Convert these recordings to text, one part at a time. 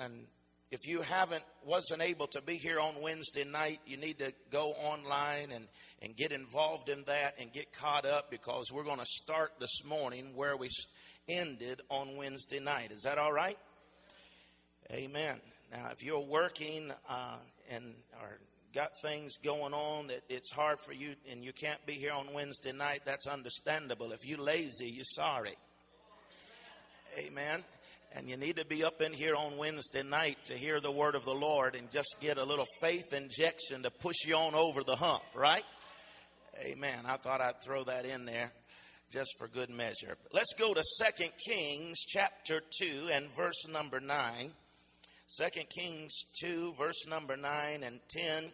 and if you haven't wasn't able to be here on Wednesday night, you need to go online and, and get involved in that and get caught up because we're going to start this morning where we ended on Wednesday night. Is that all right? Amen. Now, if you're working uh, and or got things going on that it's hard for you and you can't be here on Wednesday night, that's understandable. If you're lazy, you're sorry. Amen. And you need to be up in here on Wednesday night to hear the word of the Lord and just get a little faith injection to push you on over the hump, right? Amen. I thought I'd throw that in there just for good measure. Let's go to Second Kings chapter 2 and verse number 9. 2 Kings 2, verse number 9 and 10.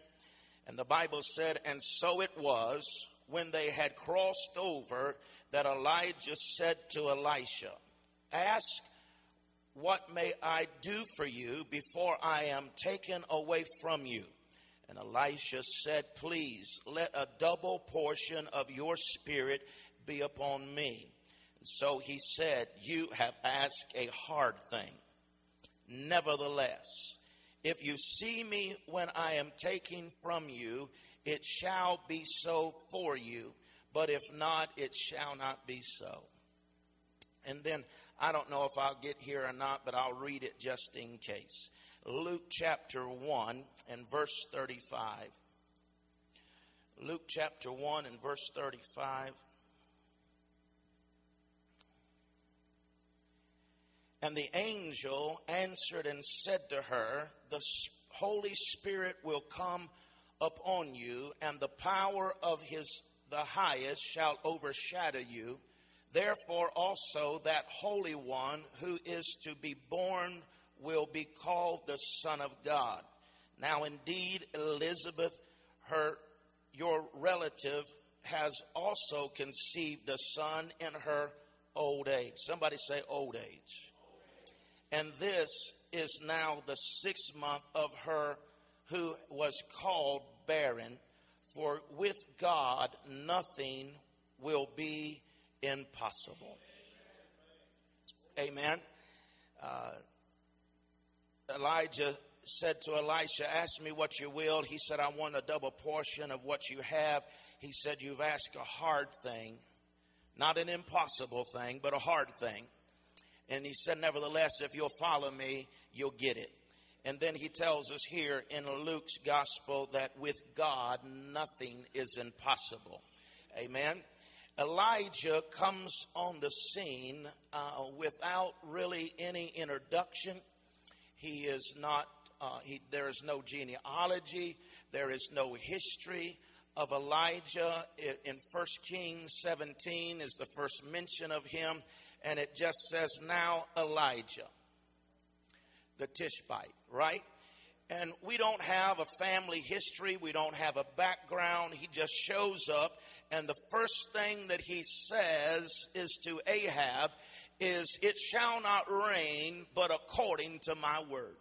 And the Bible said, And so it was when they had crossed over that Elijah said to Elisha, Ask what may I do for you before I am taken away from you? And Elisha said, Please let a double portion of your spirit be upon me. So he said, You have asked a hard thing. Nevertheless, if you see me when I am taken from you, it shall be so for you. But if not, it shall not be so. And then I don't know if I'll get here or not, but I'll read it just in case. Luke chapter 1 and verse 35. Luke chapter 1 and verse 35. And the angel answered and said to her, The Holy Spirit will come upon you, and the power of his the highest shall overshadow you. Therefore also that Holy One who is to be born will be called the Son of God. Now indeed Elizabeth, her your relative, has also conceived a son in her old age. Somebody say old age. And this is now the sixth month of her who was called barren, for with God nothing will be impossible. Amen. Uh, Elijah said to Elisha, Ask me what you will. He said, I want a double portion of what you have. He said, You've asked a hard thing, not an impossible thing, but a hard thing. And he said, Nevertheless, if you'll follow me, you'll get it. And then he tells us here in Luke's gospel that with God, nothing is impossible. Amen. Elijah comes on the scene uh, without really any introduction. He is not, uh, he, there is no genealogy, there is no history of Elijah. In 1 Kings 17 is the first mention of him, and it just says, Now Elijah, the Tishbite, right? And we don't have a family history. We don't have a background. He just shows up, and the first thing that he says is to Ahab is, It shall not rain but according to my word.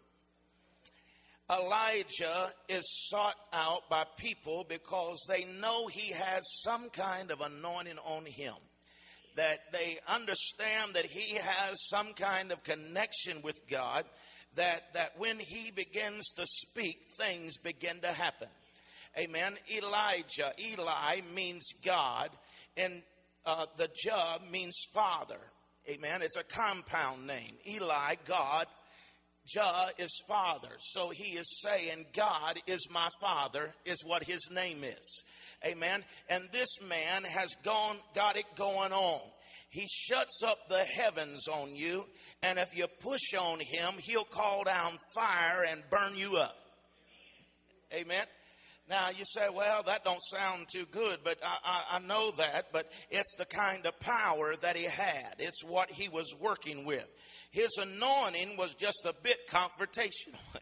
Elijah is sought out by people because they know he has some kind of anointing on him. That they understand that he has some kind of connection with God that, that when he begins to speak, things begin to happen. Amen. Elijah, Eli means God, and uh, the Jah means father. Amen. It's a compound name. Eli, God, Jah is father. So he is saying, God is my father, is what his name is. Amen. And this man has gone, got it going on. He shuts up the heavens on you, and if you push on him, he'll call down fire and burn you up. Amen. Now you say, well, that don't sound too good, but I, I, I, know that, but it's the kind of power that he had. It's what he was working with. His anointing was just a bit confrontational.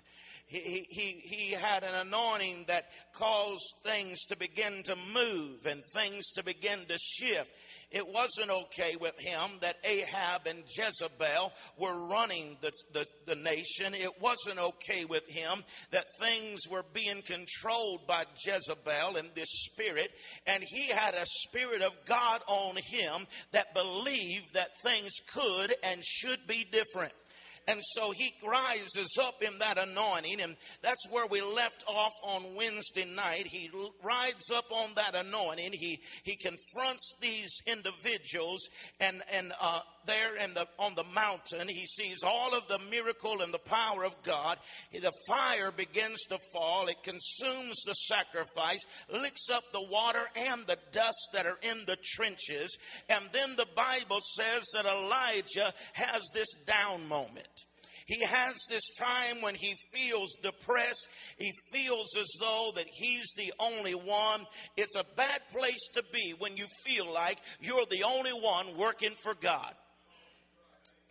he, he, had an anointing that caused things to begin to move and things to begin to shift. It wasn't okay with him that Ahab and Jezebel were running the, the, the nation. It wasn't okay with him that things were being controlled by Jezebel and this spirit. And he had a spirit of God on him that believed that things could and should be different. And so he rises up in that anointing, and that's where we left off on Wednesday night. He rides up on that anointing. He he confronts these individuals, and and uh, there in the on the mountain, he sees all of the miracle and the power of God. The fire begins to fall. It consumes the sacrifice, licks up the water and the dust that are in the trenches, and then the Bible says that Elijah has this down moment. He has this time when he feels depressed. He feels as though that he's the only one. It's a bad place to be when you feel like you're the only one working for God.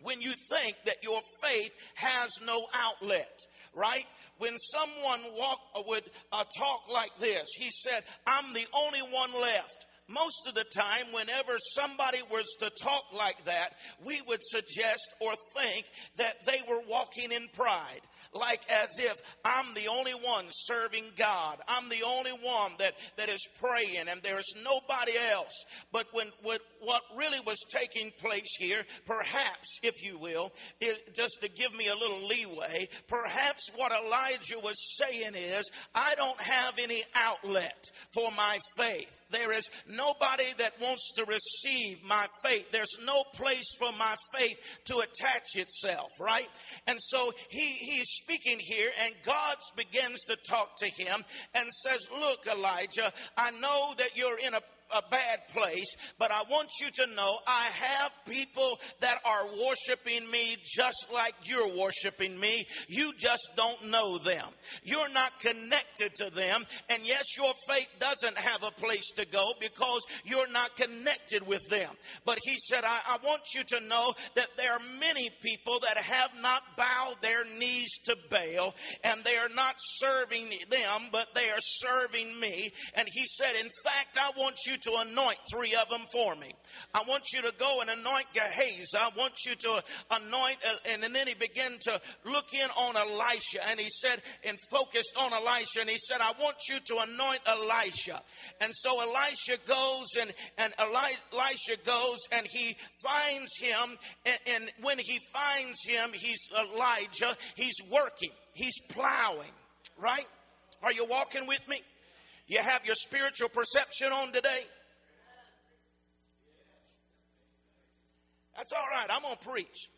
When you think that your faith has no outlet, right? When someone walk, would uh, talk like this, he said, I'm the only one left most of the time, whenever somebody was to talk like that, we would suggest or think that they were walking in pride, like as if I'm the only one serving God. I'm the only one that, that is praying and there's nobody else. But when, what, what really was taking place here, perhaps, if you will, it, just to give me a little leeway, perhaps what Elijah was saying is, I don't have any outlet for my faith. There is nobody that wants to receive my faith. There's no place for my faith to attach itself, right? And so he, he's speaking here, and God begins to talk to him and says, Look, Elijah, I know that you're in a a bad place, but I want you to know I have people that are worshiping me just like you're worshiping me. You just don't know them. You're not connected to them. And yes, your faith doesn't have a place to go because you're not connected with them. But he said, I, I want you to know that there are many people that have not bowed their knees to Baal and they are not serving them, but they are serving me. And he said, in fact, I want you to anoint three of them for me. I want you to go and anoint Gehazi. I want you to anoint, uh, and then he began to look in on Elisha, and he said, and focused on Elisha, and he said, I want you to anoint Elisha. And so Elisha goes, and, and Elisha goes, and he finds him, and, and when he finds him, he's Elijah, he's working, he's plowing, right? Are you walking with me? You have your spiritual perception on today? That's all right. I'm going to preach.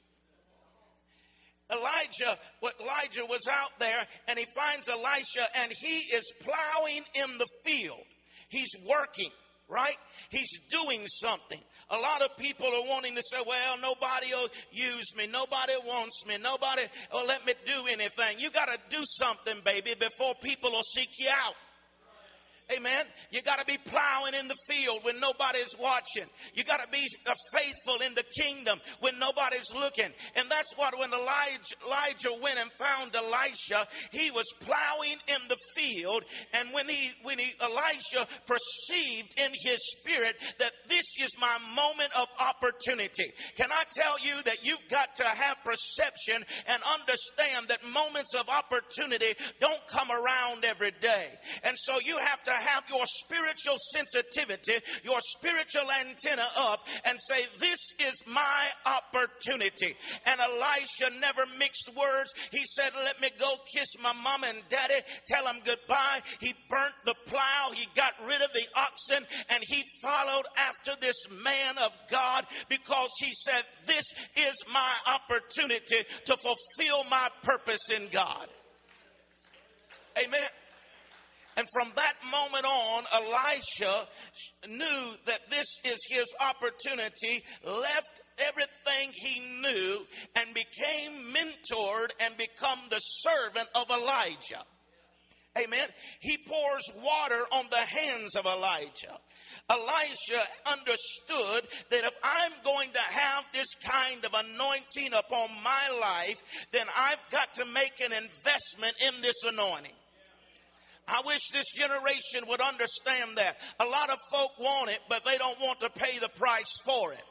Elijah, what Elijah was out there and he finds Elisha and he is plowing in the field. He's working, right? He's doing something. A lot of people are wanting to say, well, nobody will use me. Nobody wants me. Nobody will let me do anything. You got to do something, baby, before people will seek you out. Amen. You got to be plowing in the field when nobody's watching. You got to be uh, faithful in the kingdom when nobody's looking. And that's what when Elijah, Elijah went and found Elisha, he was plowing in the field. And when he, when he, Elisha perceived in his spirit that this is my moment of opportunity. Can I tell you that you've got to have perception and understand that moments of opportunity don't come around every day. And so you have to have your spiritual sensitivity, your spiritual antenna up and say, This is my opportunity. And Elisha never mixed words. He said, Let me go kiss my mom and daddy, tell them goodbye. He burnt the plow, he got rid of the oxen, and he followed after this man of God because he said, This is my opportunity to fulfill my purpose in God. Amen. And from that moment on, Elisha knew that this is his opportunity, left everything he knew, and became mentored and become the servant of Elijah. Amen. He pours water on the hands of Elijah. Elisha understood that if I'm going to have this kind of anointing upon my life, then I've got to make an investment in this anointing. I wish this generation would understand that. A lot of folk want it, but they don't want to pay the price for it.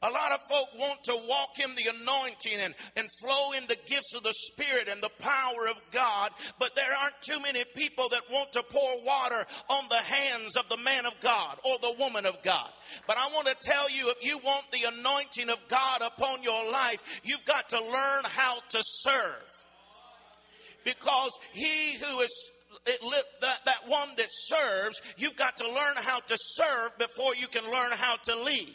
A lot of folk want to walk in the anointing and, and flow in the gifts of the Spirit and the power of God, but there aren't too many people that want to pour water on the hands of the man of God or the woman of God. But I want to tell you, if you want the anointing of God upon your life, you've got to learn how to serve. Because he who is it, that, that one that serves, you've got to learn how to serve before you can learn how to lead.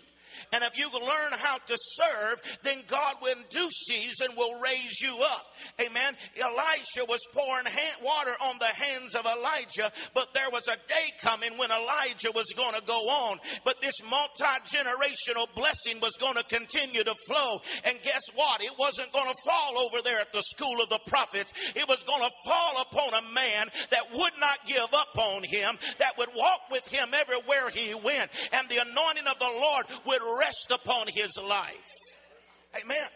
And if you learn how to serve, then God in due season will raise you up. Amen. Elisha was pouring water on the hands of Elijah, but there was a day coming when Elijah was going to go on. But this multi-generational blessing was going to continue to flow. And guess what? It wasn't going to fall over there at the school of the prophets. It was going to fall upon a man that would not give up on him, that would walk with him everywhere he went. And the anointing of the Lord would rest upon his life. Amen.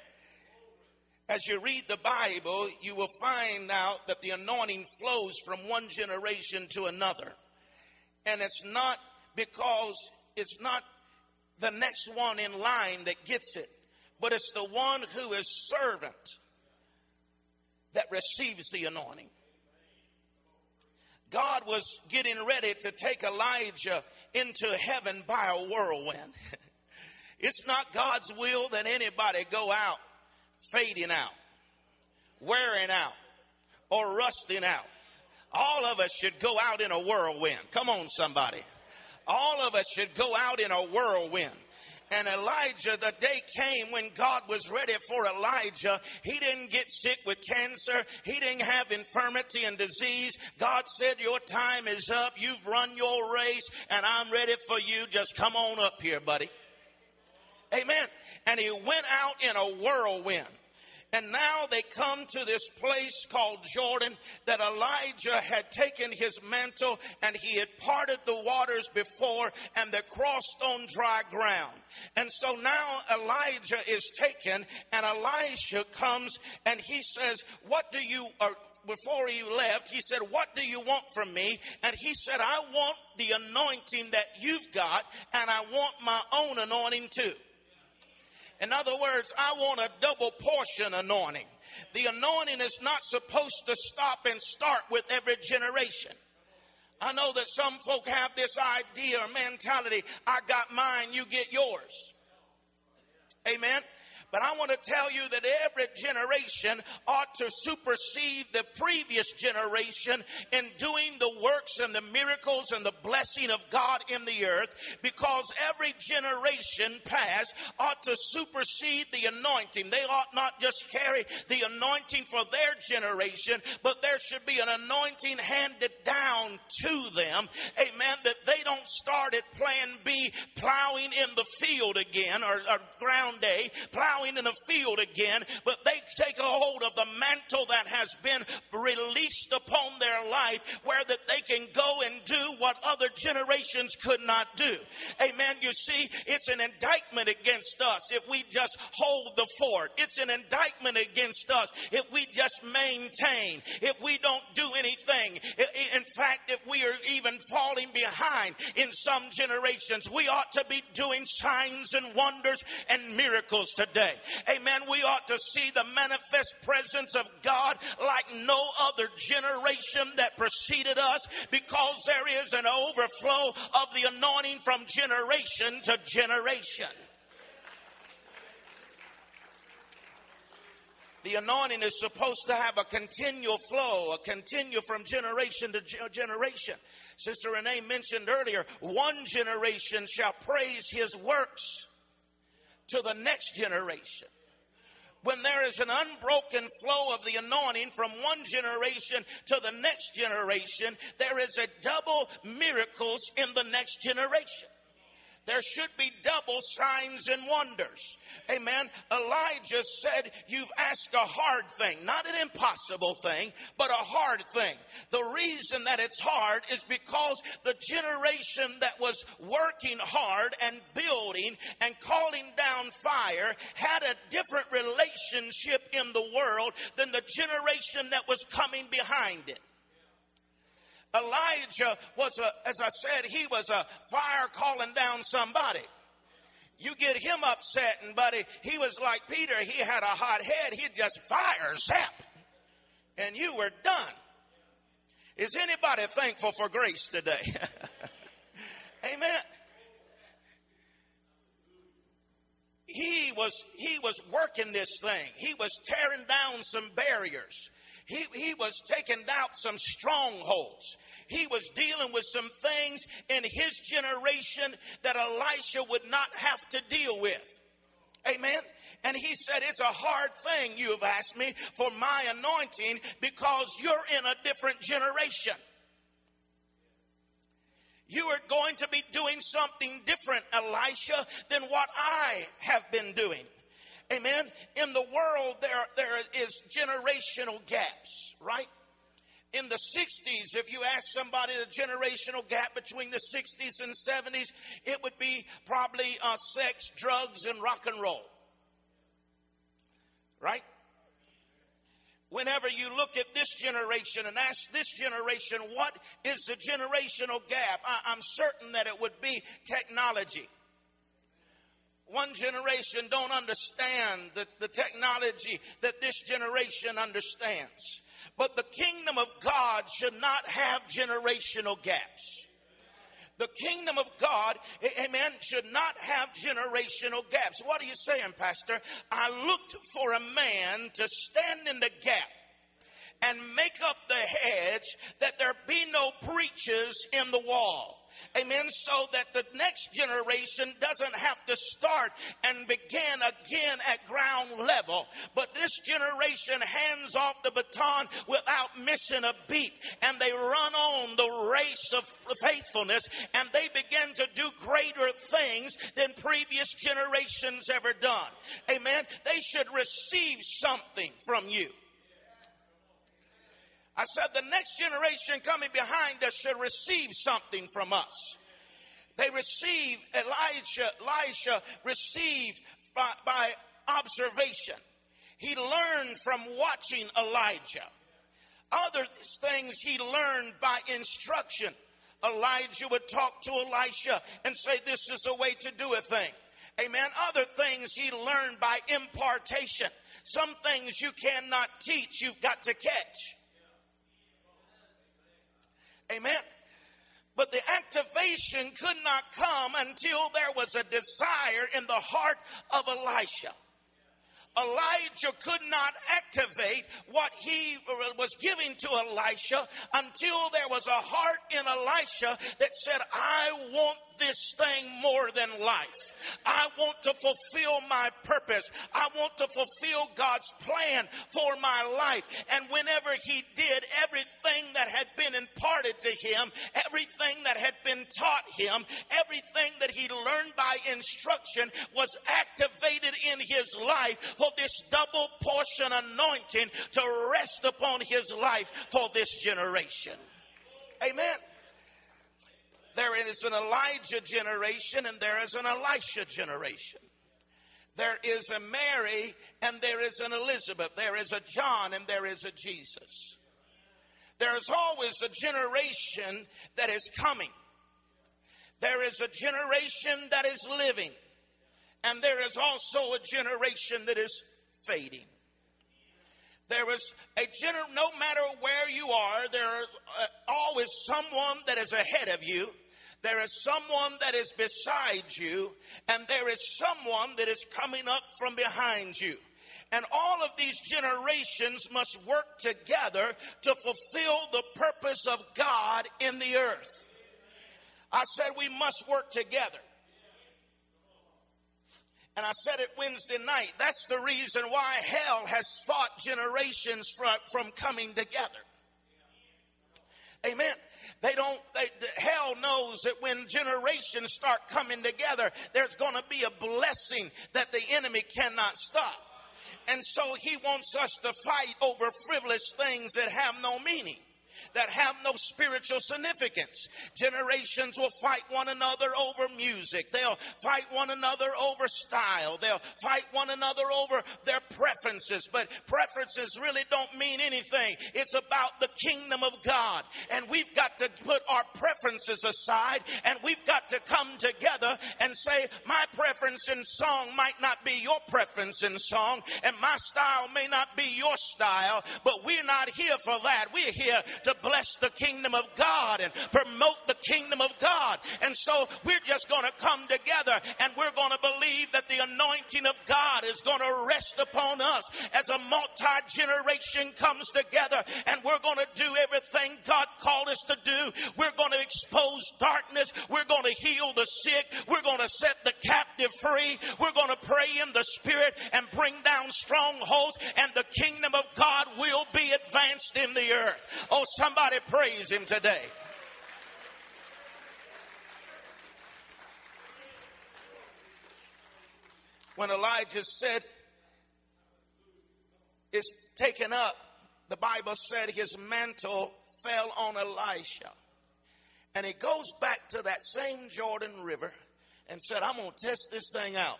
As you read the Bible, you will find out that the anointing flows from one generation to another. And it's not because it's not the next one in line that gets it, but it's the one who is servant that receives the anointing. God was getting ready to take Elijah into heaven by a whirlwind. It's not God's will that anybody go out fading out, wearing out, or rusting out. All of us should go out in a whirlwind. Come on, somebody. All of us should go out in a whirlwind. And Elijah, the day came when God was ready for Elijah. He didn't get sick with cancer. He didn't have infirmity and disease. God said, Your time is up. You've run your race, and I'm ready for you. Just come on up here, buddy. Amen. And he went out in a whirlwind. And now they come to this place called Jordan that Elijah had taken his mantle and he had parted the waters before and they crossed on dry ground. And so now Elijah is taken and Elisha comes and he says, What do you, or before he left, he said, What do you want from me? And he said, I want the anointing that you've got and I want my own anointing too. In other words, I want a double portion anointing. The anointing is not supposed to stop and start with every generation. I know that some folk have this idea or mentality I got mine, you get yours. Amen. But I want to tell you that every generation ought to supersede the previous generation in doing the works and the miracles and the blessing of God in the earth because every generation past ought to supersede the anointing. They ought not just carry the anointing for their generation, but there should be an anointing handed down to them. Amen. That they don't start at plan B, plowing in the field again or, or ground A, plowing plowing in a field again, but they take a hold of the mantle that has been released upon their life where that they can go and do what other generations could not do. Amen. You see, it's an indictment against us if we just hold the fort. It's an indictment against us if we just maintain, if we don't do anything. In fact, if we are even falling behind in some generations, we ought to be doing signs and wonders and miracles today Amen. We ought to see the manifest presence of God like no other generation that preceded us because there is an overflow of the anointing from generation to generation. The anointing is supposed to have a continual flow, a continue from generation to generation. Sister Renee mentioned earlier, one generation shall praise his works to the next generation. When there is an unbroken flow of the anointing from one generation to the next generation, there is a double miracles in the next generation. There should be double signs and wonders. Amen. Elijah said, You've asked a hard thing, not an impossible thing, but a hard thing. The reason that it's hard is because the generation that was working hard and building and calling down fire had a different relationship in the world than the generation that was coming behind it. Elijah was a, as I said, he was a fire calling down somebody. You get him upset, and buddy, he was like Peter. He had a hot head. He'd just fire, zap, and you were done. Is anybody thankful for grace today? Amen. He was he was working this thing. He was tearing down some barriers. He, he was taking out some strongholds. He was dealing with some things in his generation that Elisha would not have to deal with. Amen. And he said, It's a hard thing you have asked me for my anointing because you're in a different generation. You are going to be doing something different, Elisha, than what I have been doing. Amen. In the world, there, there is generational gaps, right? In the 60s, if you ask somebody the generational gap between the 60s and 70s, it would be probably uh, sex, drugs, and rock and roll. Right? Whenever you look at this generation and ask this generation, what is the generational gap? I, I'm certain that it would be technology one generation don't understand the, the technology that this generation understands. But the kingdom of God should not have generational gaps. The kingdom of God, amen, should not have generational gaps. What are you saying, Pastor? I looked for a man to stand in the gap and make up the hedge that there be no breaches in the wall. Amen. So that the next generation doesn't have to start and begin again at ground level. But this generation hands off the baton without missing a beat. And they run on the race of faithfulness and they begin to do greater things than previous generations ever done. Amen. They should receive something from you. I said the next generation coming behind us should receive something from us. They received, Elijah, Elisha received by, by observation. He learned from watching Elijah. Other things he learned by instruction. Elijah would talk to Elisha and say, This is a way to do a thing. Amen. Other things he learned by impartation. Some things you cannot teach, you've got to catch. Amen. But the activation could not come until there was a desire in the heart of Elisha. Elijah could not activate what he was giving to Elisha until there was a heart in Elisha that said, I want this thing more than life. I want to fulfill my purpose. I want to fulfill God's plan for my life. And whenever he did, everything that had been imparted to him, everything that had been taught him, everything that he learned by instruction was activated in his life for this double portion anointing to rest upon his life for this generation. Amen. There is an Elijah generation and there is an Elisha generation. There is a Mary and there is an Elizabeth. There is a John and there is a Jesus. There is always a generation that is coming. There is a generation that is living. And there is also a generation that is fading. There is a gener- no matter where you are, there is uh, always someone that is ahead of you there is someone that is beside you, and there is someone that is coming up from behind you. And all of these generations must work together to fulfill the purpose of God in the earth. I said we must work together. And I said it Wednesday night. That's the reason why hell has fought generations from, coming together. Amen. They don't, they, hell knows that when generations start coming together, there's going to be a blessing that the enemy cannot stop. And so he wants us to fight over frivolous things that have no meaning. That have no spiritual significance. Generations will fight one another over music. They'll fight one another over style. They'll fight one another over their preferences. But preferences really don't mean anything. It's about the kingdom of God. And we've got to put our preferences aside and we've got to come together and say, my preference in song might not be your preference in song and my style may not be your style, but we're not here for that. We're here to bless the kingdom of God and promote the kingdom of God. And so we're just going to come together and we're going to believe that the anointing of God is going to rest upon us as a multi generation comes together and we're going to do everything God called us to do. We're going to expose darkness. We're going to heal the sick. We're going to set the captive free. We're going to pray in the spirit and bring down strongholds and the kingdom of God will be advanced in the earth. Oh, somebody praise him today. When Elijah said, It's taken up, the Bible said his mantle fell on Elisha. And he goes back to that same Jordan River and said, I'm going to test this thing out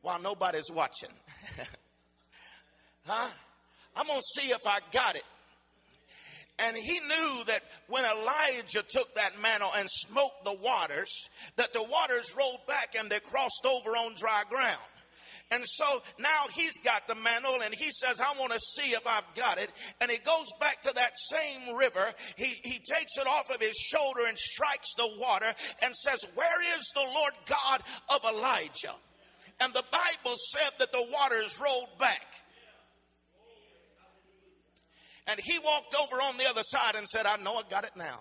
while nobody's watching. huh? I'm going to see if I got it. And he knew that when Elijah took that mantle and smote the waters, that the waters rolled back and they crossed over on dry ground. And so now he's got the mantle and he says, I want to see if I've got it. And he goes back to that same river. He, he takes it off of his shoulder and strikes the water and says, Where is the Lord God of Elijah? And the Bible said that the waters rolled back. And he walked over on the other side and said, I know I got it now.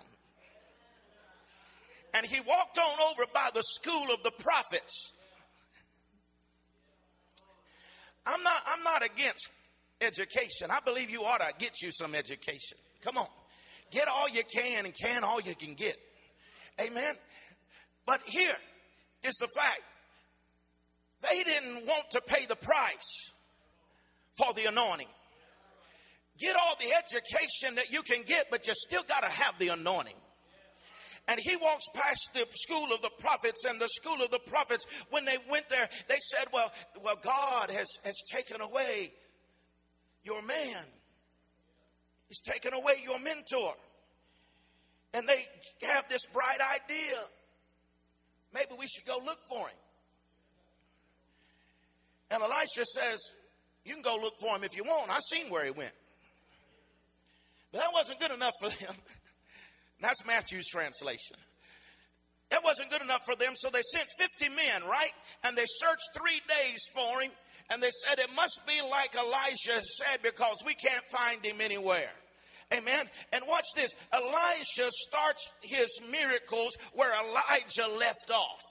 And he walked on over by the school of the prophets. I'm not, I'm not against education. I believe you ought to get you some education. Come on. Get all you can and can all you can get. Amen. But here is the fact. They didn't want to pay the price for the anointing. Get all the education that you can get, but you still got to have the anointing. And he walks past the school of the prophets and the school of the prophets. When they went there, they said, Well, well, God has, has taken away your man. He's taken away your mentor. And they have this bright idea. Maybe we should go look for him. And Elisha says, You can go look for him if you want. I seen where he went. But that wasn't good enough for them. That's Matthew's translation. That wasn't good enough for them, so they sent 50 men, right? And they searched three days for him, and they said, It must be like Elijah said because we can't find him anywhere. Amen. And watch this Elijah starts his miracles where Elijah left off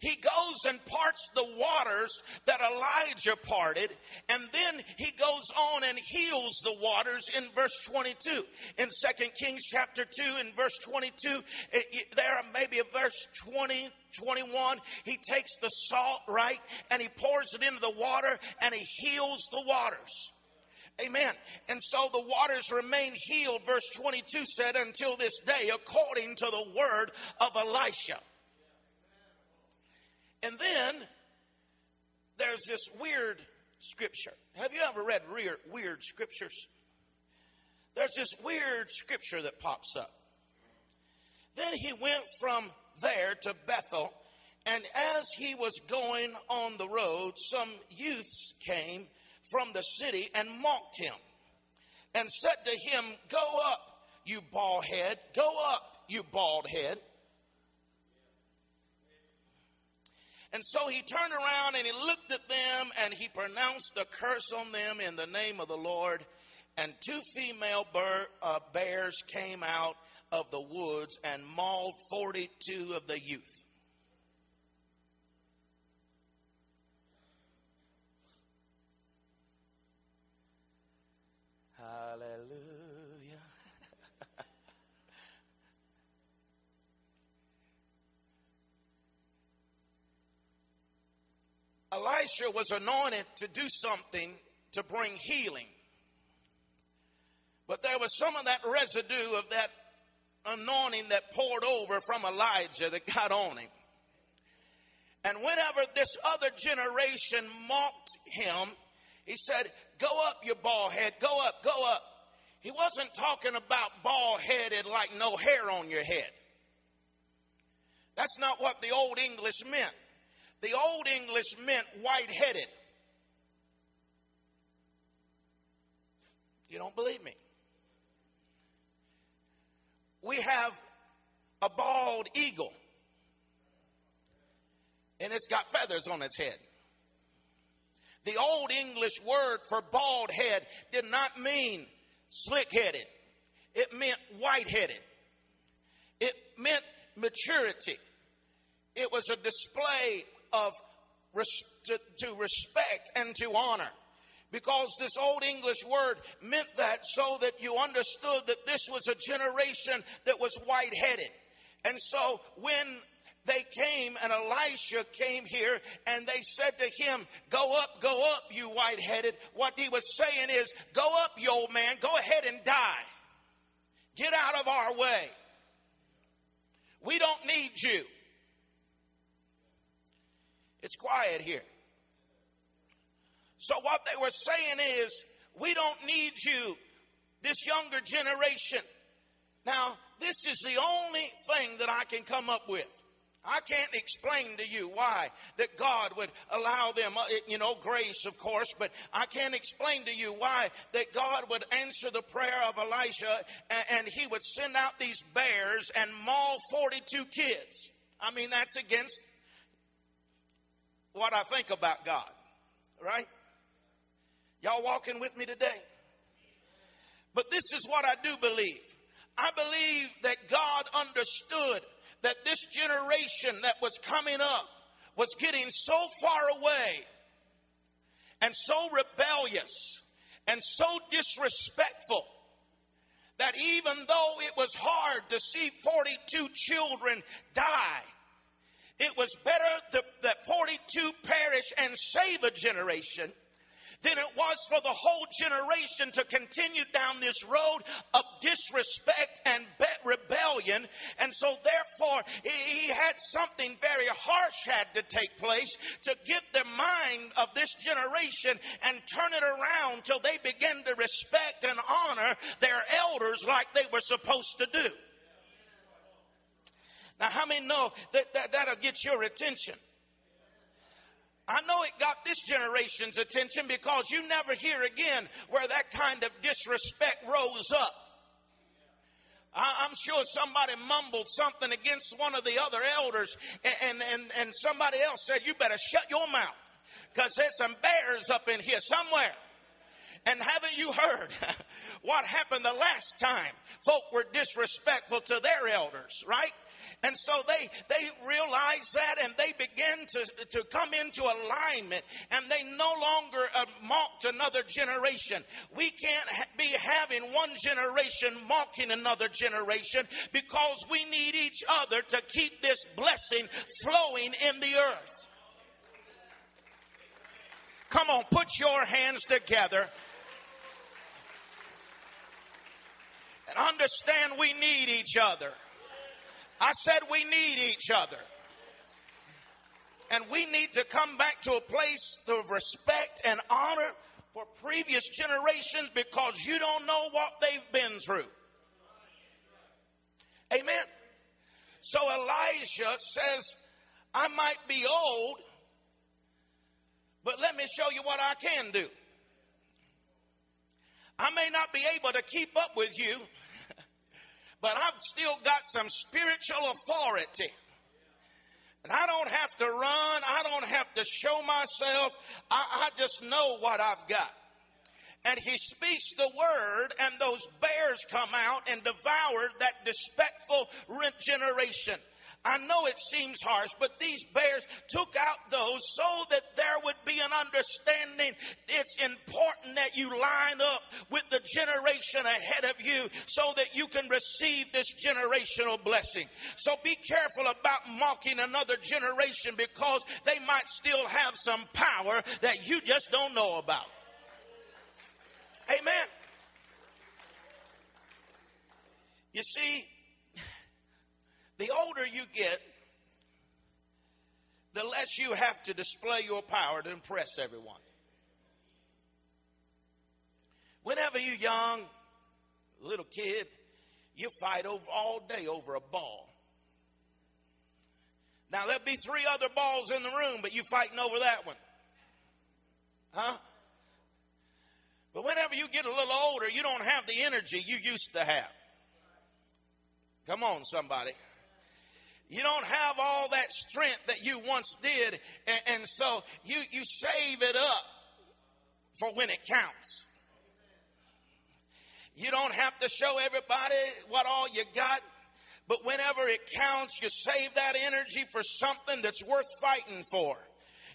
he goes and parts the waters that Elijah parted, and then he goes on and heals the waters in verse 22. In 2 Kings chapter 2, in verse 22, it, it, there maybe a verse 20, 21, he takes the salt, right, and he pours it into the water and he heals the waters. Amen. And so the waters remain healed, verse 22 said, until this day, according to the word of Elisha. And then there's this weird scripture. Have you ever read weird, weird scriptures? There's this weird scripture that pops up. Then he went from there to Bethel, and as he was going on the road, some youths came from the city and mocked him and said to him, Go up, you bald head, go up, you bald head. And so he turned around and he looked at them and he pronounced a curse on them in the name of the Lord. And two female bear, uh, bears came out of the woods and mauled 42 of the youth. Hallelujah. Elisha was anointed to do something to bring healing. But there was some of that residue of that anointing that poured over from Elijah that got on him. And whenever this other generation mocked him, he said, Go up, you bald head, go up, go up. He wasn't talking about bald headed like no hair on your head. That's not what the Old English meant. The Old English meant white headed. You don't believe me? We have a bald eagle, and it's got feathers on its head. The Old English word for bald head did not mean slick headed, it meant white headed, it meant maturity. It was a display of to, to respect and to honor because this old English word meant that so that you understood that this was a generation that was white headed. And so when they came and Elisha came here and they said to him, Go up, go up, you white headed. What he was saying is, Go up, you old man, go ahead and die. Get out of our way. We don't need you. It's quiet here. So, what they were saying is, we don't need you, this younger generation. Now, this is the only thing that I can come up with. I can't explain to you why that God would allow them, uh, you know, grace, of course, but I can't explain to you why that God would answer the prayer of Elisha and, he would send out these bears and maul 42 kids. I mean, that's against what I think about God, right? Y'all walking with me today? But this is what I do believe. I believe that God understood that this generation that was coming up was getting so far away and so rebellious and so disrespectful that even though it was hard to see 42 children die, it was better that 42 perish and save a generation than it was for the whole generation to continue down this road of disrespect and rebellion. And so, therefore, he had something very harsh had to take place to get the mind of this generation and turn it around till they begin to respect and honor their elders like they were supposed to do. Now, how many know that, that that'll get your attention? I know it got this generation's attention because you never hear again where that kind of disrespect rose up. I'm sure somebody mumbled something against one of the other elders, and, and, and somebody else said, You better shut your mouth because there's some bears up in here somewhere. And haven't you heard what happened the last time folk were disrespectful to their elders, right? And so they, they realized that and they begin to, to come into alignment and they no longer uh, mocked another generation. We can't ha- be having one generation mocking another generation because we need each other to keep this blessing flowing in the earth. Come on, put your hands together and understand we need each other. I said we need each other. And we need to come back to a place of respect and honor for previous generations because you don't know what they've been through. Amen. So Elijah says, I might be old, but let me show you what I can do. I may not be able to keep up with you, but I've still got some spiritual authority. And I don't have to run. I don't have to show myself. I, I just know what I've got. And he speaks the word, and those bears come out and devour that despectful generation. I know it seems harsh, but these bears took out those so that there would be an understanding. It's important that you line up with the generation ahead of you so that you can receive this generational blessing. So be careful about mocking another generation because they might still have some power that you just don't know about. Amen. You see, the older you get, the less you have to display your power to impress everyone. Whenever you're young, little kid, you fight over all day over a ball. Now there'll be three other balls in the room, but you fighting over that one. Huh? But whenever you get a little older, you don't have the energy you used to have. Come on, somebody. You don't have all that strength that you once did, and, and so you, you save it up for when it counts. You don't have to show everybody what all you got, but whenever it counts, you save that energy for something that's worth fighting for.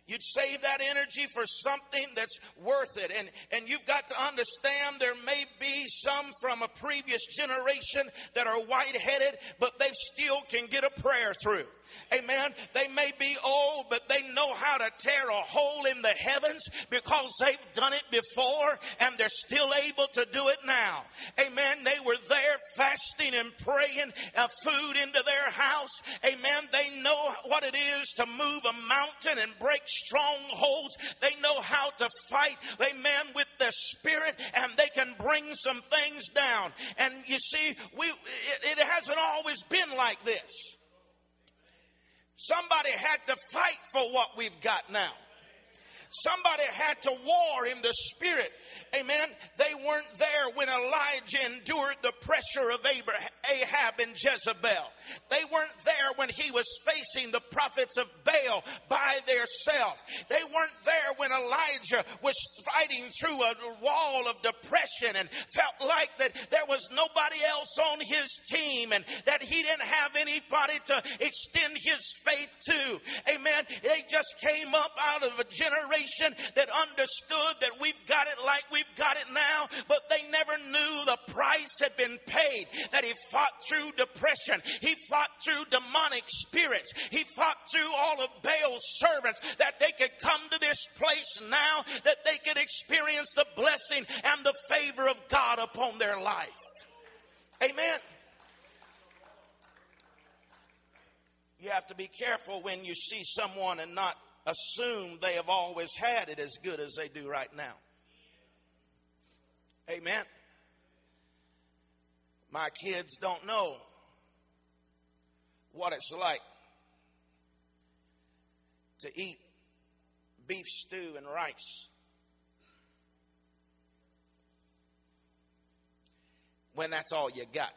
You'd save that energy for something that's worth it. And, and you've got to understand there may be some from a previous generation that are white headed, but they still can get a prayer through. Amen. They may be old, but they know how to tear a hole in the heavens because they've done it before and they're still able to do it now. Amen. They were there fasting and praying uh, food into their house. Amen. They know what it is to move a mountain and break strongholds. They know how to fight, amen, with the spirit and they can bring some things down. And you see, we, it, it hasn't always been like this. Somebody had to fight for what we've got now. Somebody had to war in the spirit. Amen. They weren't there when Elijah endured the pressure of Abraham, Ahab and Jezebel. They weren't there when he was facing the prophets of Baal by theirself. They weren't there when Elijah was fighting through a wall of depression and felt like that there was nobody else on his team and that he didn't have anybody to extend his faith to. Amen. They just came up out of a generation generation that understood that we've got it like we've got it now, but they never knew the price had been paid, that he fought through depression, he fought through demonic spirits, he fought through all of Baal's servants, that they could come to this place now, that they could experience the blessing and the favor of God upon their life. Amen. You have to be careful when you see someone and not assume they have always had it as good as they do right now. Amen. My kids don't know what it's like to eat beef stew and rice. When that's all you got.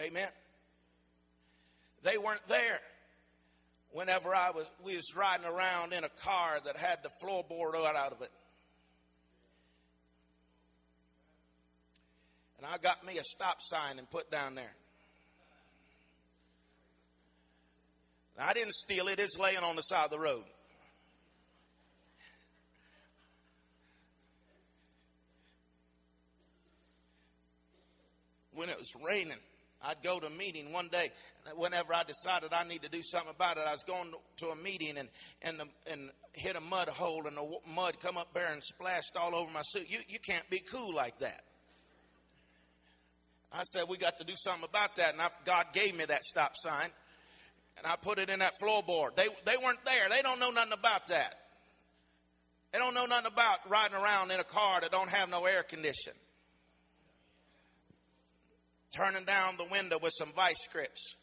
Amen. They weren't there whenever I was we was riding around in a car that had the floorboard out of it. And I got me a stop sign and put down there. I didn't steal it, it's laying on the side of the road. When it was raining, I'd go to a meeting one day. Whenever I decided I need to do something about it, I was going to a meeting and and, the, and hit a mud hole, and the mud come up there and splashed all over my suit. You you can't be cool like that. I said we got to do something about that, and I, God gave me that stop sign, and I put it in that floorboard. They they weren't there. They don't know nothing about that. They don't know nothing about riding around in a car that don't have no air conditioning turning down the window with some vice grips.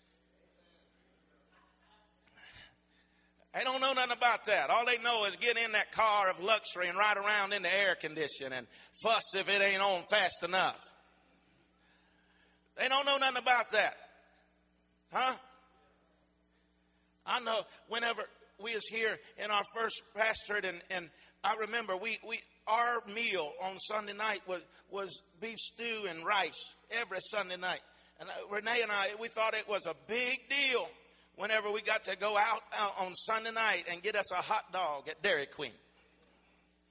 They don't know nothing about that. All they know is get in that car of luxury and ride around in the air condition and fuss if it ain't on fast enough. They don't know nothing about that. Huh? I know whenever we was here in our first pastorate and, and I remember we, we our meal on Sunday night was, was beef stew and rice every Sunday night. And uh, Renee and I, we thought it was a big deal whenever we got to go out, on Sunday night and get us a hot dog at Dairy Queen.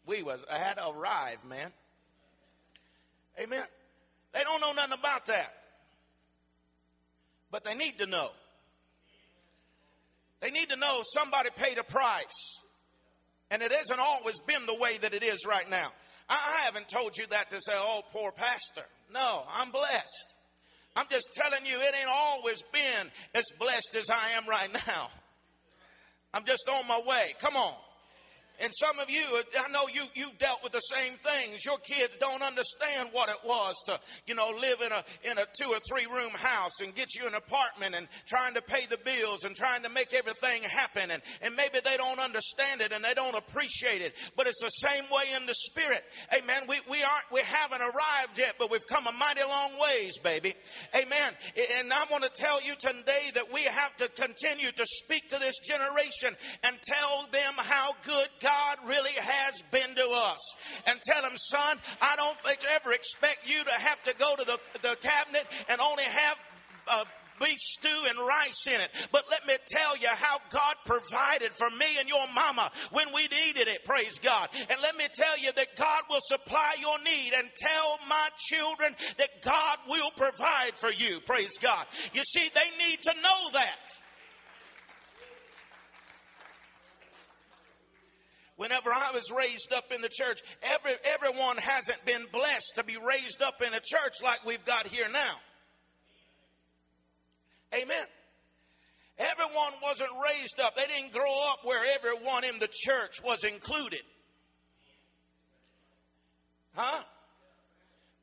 We was I had arrived, man. Amen. They don't know nothing about that. But they need to know. They need to know somebody paid a price. And it hasn't always been the way that it is right now. I haven't told you that to say, oh, poor pastor. No, I'm blessed. I'm just telling you, it ain't always been as blessed as I am right now. I'm just on my way. Come on. And some of you, I know you, you've dealt with the same things. Your kids don't understand what it was to, you know, live in a, in a two or three room house and get you an apartment and trying to pay the bills and trying to make everything happen. And, and maybe they don't understand it and they don't appreciate it. But it's the same way in the spirit. Amen. We, we aren't, we haven't arrived yet, but we've come a mighty long ways, baby. Amen. And I want to tell you today that we have to continue to speak to this generation and tell them how good God really has been to us. And tell him, son, I don't ever expect you to have to go to the, the cabinet and only have uh, beef stew and rice in it. But let me tell you how God provided for me and your mama when we needed it. Praise God. And let me tell you that God will supply your need and tell my children that God will provide for you. Praise God. You see, they need to know that. Whenever I was raised up in the church, every, everyone hasn't been blessed to be raised up in a church like we've got here now. Amen. Everyone wasn't raised up. They didn't grow up where everyone in the church was included. Huh?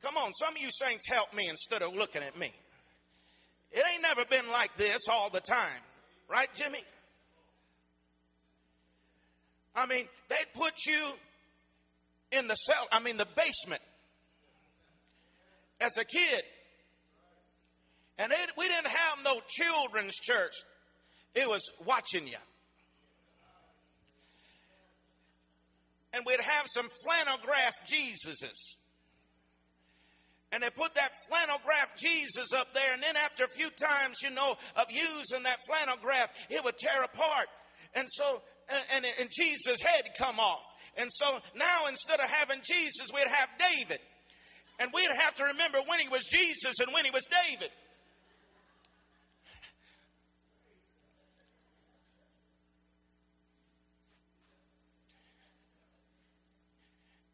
Come on, some of you saints help me instead of looking at me. It ain't never been like this all the time. Right, Jimmy? I mean, they'd put you in the cell, I mean, the basement as a kid. And it, we didn't have no children's church, it was watching you. And we'd have some flannel graph Jesuses. And they put that flannel graph Jesus up there, and then after a few times, you know, of using that flannel graph, it would tear apart. And so and, and, and Jesus' head come off. And so now instead of having Jesus, we'd have David. And we'd have to remember when he was Jesus and when he was David.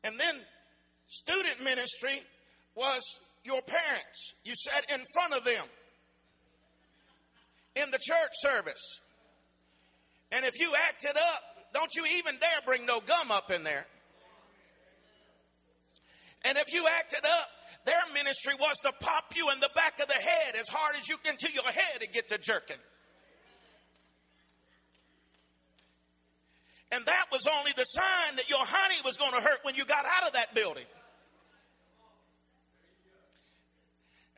And then student ministry was your parents. You sat in front of them in the church service. And if you acted up, don't you even dare bring no gum up in there. And if you acted up, their ministry was to pop you in the back of the head as hard as you can to your head and get to jerking. And that was only the sign that your honey was going to hurt when you got out of that building.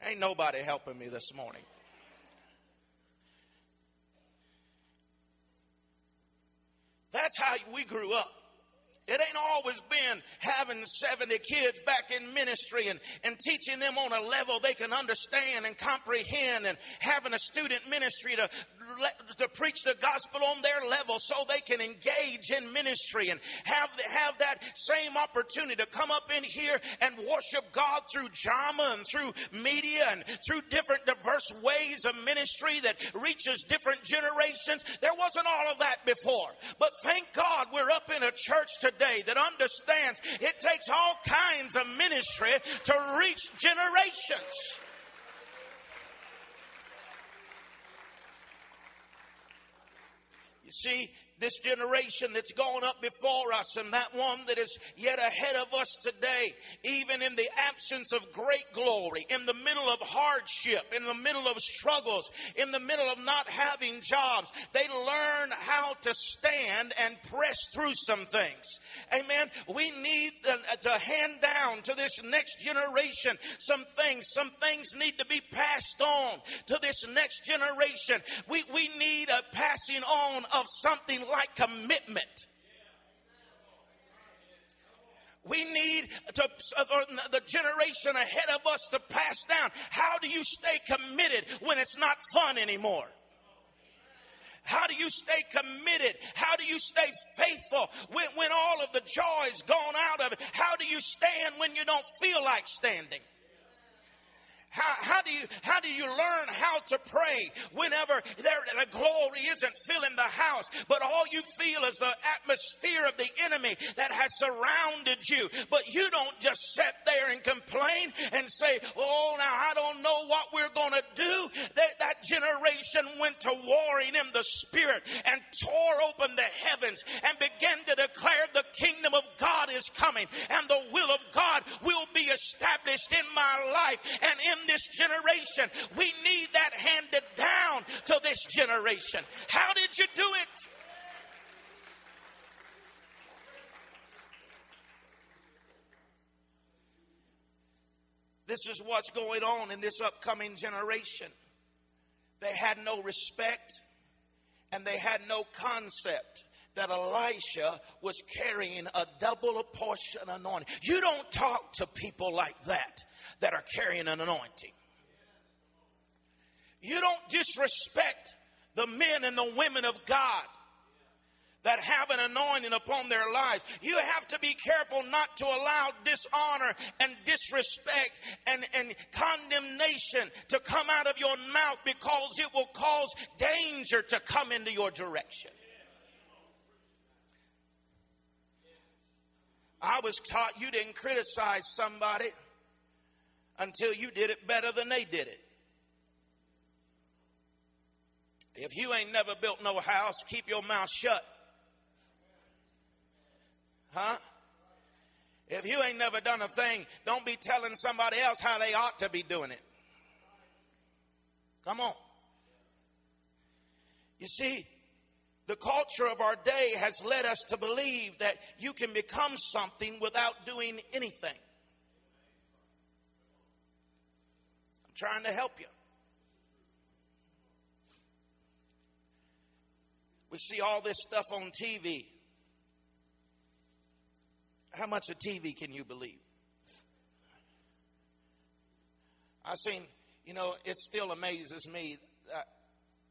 Ain't nobody helping me this morning. That's how we grew up. It ain't always been having 70 kids back in ministry and, and teaching them on a level they can understand and comprehend and having a student ministry to to preach the gospel on their level so they can engage in ministry and have, have that same opportunity to come up in here and worship God through drama and through media and through different diverse ways of ministry that reaches different generations. There wasn't all of that before. But thank God we're up in a church today that understands it takes all kinds of ministry to reach generations. See, this generation that's gone up before us and that one that is yet ahead of us today, even in the absence of great glory, in the middle of hardship, in the middle of struggles, in the middle of not having jobs, they learn how to stand and press through some things. Amen. We need to hand down to this next generation some things. Some things need to be passed on to this next generation. We, we need a passing on of something like commitment. We need to, uh, the generation ahead of us to pass down. How do you stay committed when it's not fun anymore? How do you stay committed? How do you stay faithful when, when all of the joy is gone out of it? How do you stand when you don't feel like standing? How, how do you how do you learn how to pray whenever there, the glory isn't filling the house, but all you feel is the atmosphere of the enemy that has surrounded you. But you don't just sit there and complain and say, "Oh, now I don't know what we're going to do." That that generation went to warring in the spirit and tore open the heavens and began to declare the kingdom of God is coming and the will of God will be established in my life and in this generation. We need that handed down to this generation. How did you do it? This is what's going on in this upcoming generation. They had no respect and they had no concept that Elisha was carrying a double portion anointing. You don't talk to people like that that are carrying an anointing. You don't disrespect the men and the women of God that have an anointing upon their lives. You have to be careful not to allow dishonor and disrespect and, and condemnation to come out of your mouth because it will cause danger to come into your direction. I was taught you didn't criticize somebody until you did it better than they did it. If you ain't never built no house, keep your mouth shut. Huh? If you ain't never done a thing, don't be telling somebody else how they ought to be doing it. Come on. You see, the culture of our day has led us to believe that you can become something without doing anything. I'm trying to help you. We see all this stuff on TV. How much of TV can you believe? I've seen, you know, it still amazes me uh,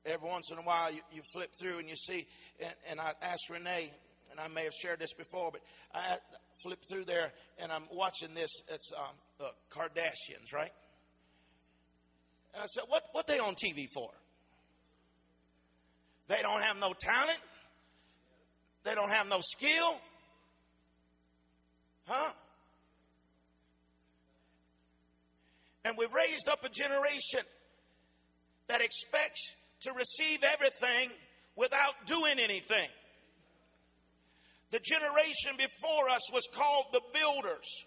every once in a while you, you flip through and you see, and, and I asked Renee, and I may have shared this before, but I flip through there and I'm watching this. It's um, the Kardashians, right? And I said, what, what they on TV for? They don't have no talent. They don't have no skill. Huh? And we've raised up a generation that expects to receive everything without doing anything. The generation before us was called the builders.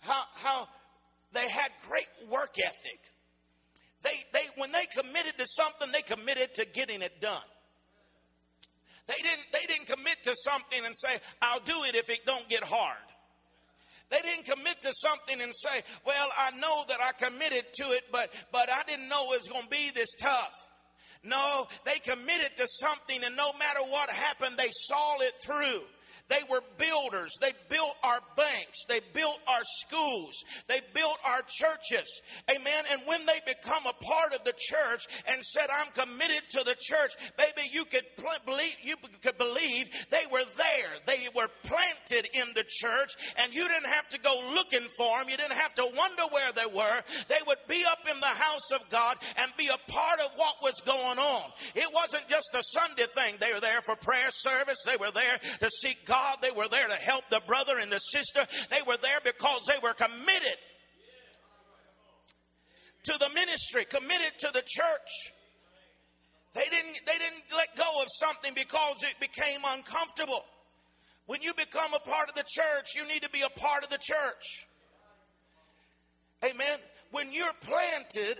How, how they had great work ethic. They, they, when they committed to something, they committed to getting it done. They didn't, they didn't commit to something and say, I'll do it if it don't get hard. They didn't commit to something and say, well, I know that I committed to it, but, but I didn't know it was going to be this tough. No, they committed to something, and no matter what happened, they saw it through. They were builders. They built our banks. They built our schools. They built our churches. Amen. And when they become a part of the church and said, I'm committed to the church, baby, you could believe, you could believe they were there. They were planted in the church and you didn't have to go looking for them. You didn't have to wonder where they were. They would be up in the house of God and be a part of what was going on. It wasn't just a Sunday thing. They were there for prayer service. They were there to seek God God. They were there to help the brother and the sister. They were there because they were committed to the ministry, committed to the church. They didn't, they didn't let go of something because it became uncomfortable. When you become a part of the church, you need to be a part of the church. Amen. When you're planted,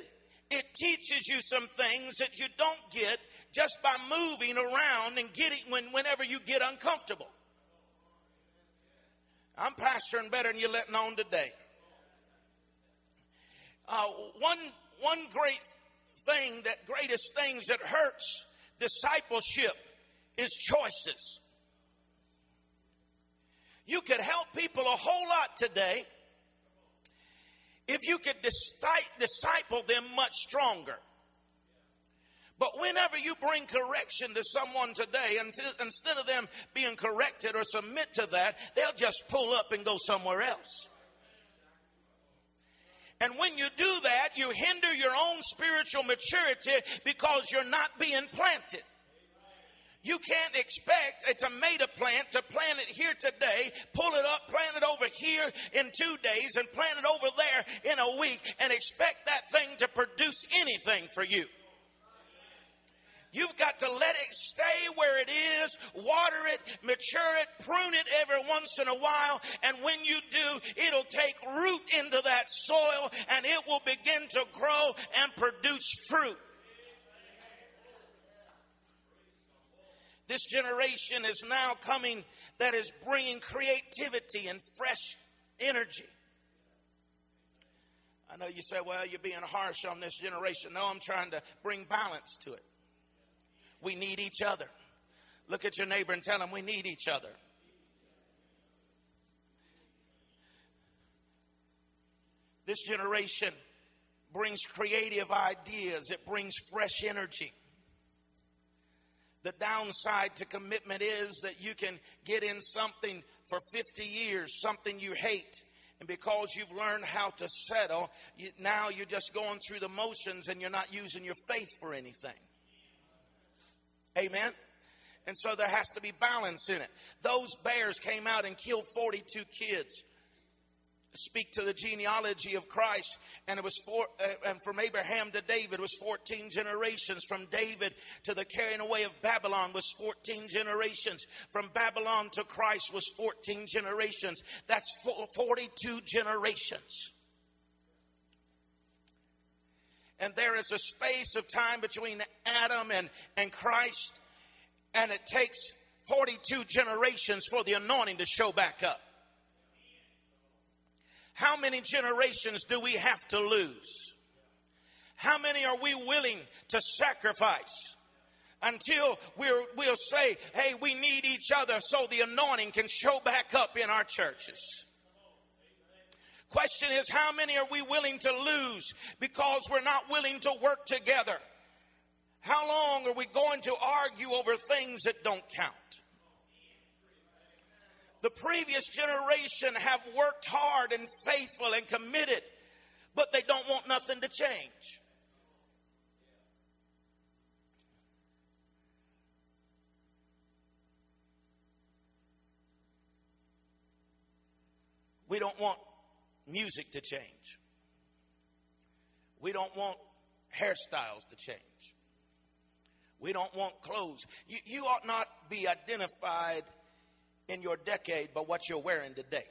it teaches you some things that you don't get just by moving around and getting when, whenever you get uncomfortable. I'm pastoring better than you're letting on today. Uh, one, one great thing that greatest things that hurts discipleship is choices. You could help people a whole lot today if you could disciple them much stronger. But whenever you bring correction to someone today, instead of them being corrected or submit to that, they'll just pull up and go somewhere else. And when you do that, you hinder your own spiritual maturity because you're not being planted. You can't expect a tomato plant to plant it here today, pull it up, plant it over here in two days, and plant it over there in a week, and expect that thing to produce anything for you. You've got to let it stay where it is, water it, mature it, prune it every once in a while. And when you do, it'll take root into that soil and it will begin to grow and produce fruit. This generation is now coming that is bringing creativity and fresh energy. I know you say, well, you're being harsh on this generation. No, I'm trying to bring balance to it. We need each other. Look at your neighbor and tell him we need each other. This generation brings creative ideas, it brings fresh energy. The downside to commitment is that you can get in something for 50 years, something you hate. And because you've learned how to settle, you, now you're just going through the motions and you're not using your faith for anything. Amen. And so there has to be balance in it. Those bears came out and killed 42 kids speak to the genealogy of Christ. And it was four, uh, and from Abraham to David was 14 generations. From David to the carrying away of Babylon was 14 generations. From Babylon to Christ was 14 generations. That's 42 generations. And there is a space of time between Adam and, and Christ, and it takes 42 generations for the anointing to show back up. How many generations do we have to lose? How many are we willing to sacrifice? Until we're, we'll say, hey, we need each other so the anointing can show back up in our churches. Question is, how many are we willing to lose because we're not willing to work together? How long are we going to argue over things that don't count? The previous generation have worked hard and faithful and committed, but they don't want nothing to change. We don't want music to change. We don't want hairstyles to change. We don't want clothes. You, you ought not be identified in your decade by what you're wearing today.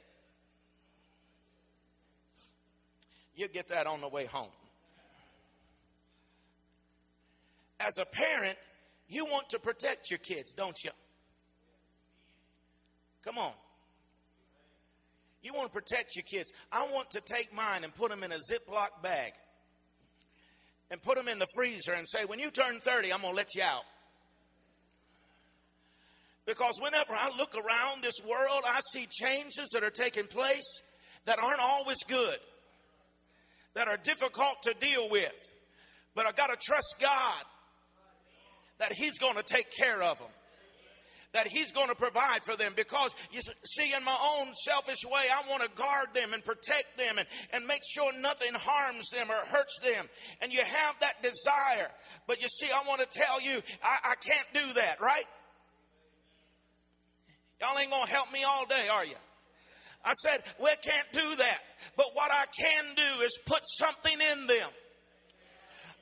You'll get that on the way home. As a parent, you want to protect your kids, don't you? Come on. You want to protect your kids. I want to take mine and put them in a Ziploc bag and put them in the freezer and say, when you turn 30, I'm going to let you out. Because whenever I look around this world, I see changes that are taking place that aren't always good, that are difficult to deal with. But I got to trust God that He's going to take care of them. That he's going to provide for them because you see, in my own selfish way, I want to guard them and protect them and, and make sure nothing harms them or hurts them. And you have that desire. But you see, I want to tell you, I, I can't do that, right? Y'all ain't going to help me all day, are you? I said, we can't do that. But what I can do is put something in them.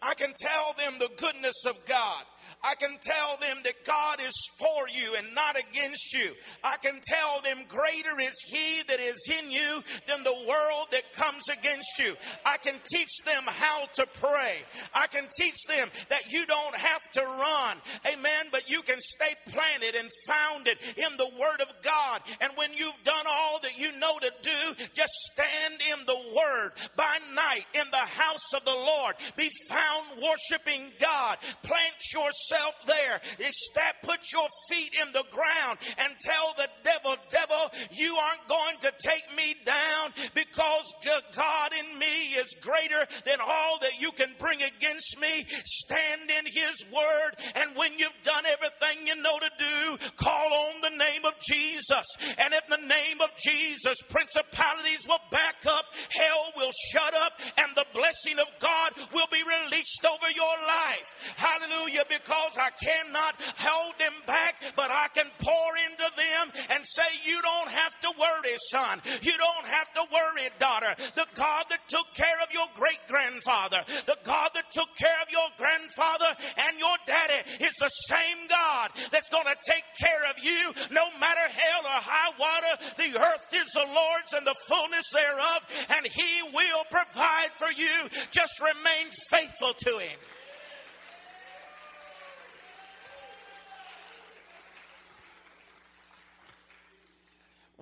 I can tell them the goodness of God. I can tell them that God is for you and not against you. I can tell them greater is He that is in you than the world that comes against you. I can teach them how to pray. I can teach them that you don't have to run. Amen. But you can stay planted and founded in the Word of God. And when you've done all that you know to do, just stand in the Word by night in the house of the Lord. Be found worshiping God. Plant yourself there. Step, put your feet in the ground and tell the devil, devil, you aren't going to take me down because God in me is greater than all that you can bring against me. Stand in his word. And when you've done everything you know to do, call on the name of Jesus. And in the name of Jesus, principalities will back up, hell will shut up, and the blessing of God will be released over your life. Hallelujah. Because I cannot hold them back, but I can pour into them and say, You don't have to worry, son. You don't have to worry, daughter. The God that took care of your great grandfather, the God that took care of your grandfather and your daddy is the same God that's going to take care of you no matter hell or high water. The earth is the Lord's and the fullness thereof, and He will provide for you. Just remain faithful to Him.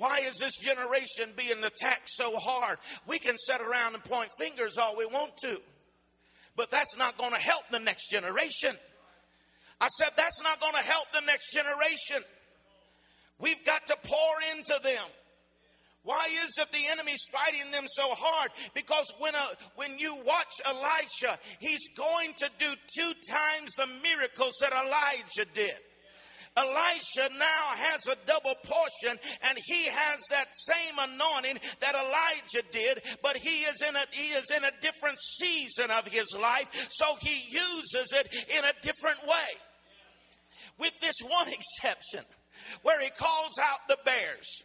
Why is this generation being attacked so hard? We can sit around and point fingers all we want to, but that's not going to help the next generation. I said, that's not going to help the next generation. We've got to pour into them. Why is it the enemy's fighting them so hard? Because when a, when you watch Elisha, he's going to do two times the miracles that Elijah did. Elisha now has a double portion and he has that same anointing that Elijah did, but he is in a he is in a different season of his life, so he uses it in a different way. With this one exception, where he calls out the bears.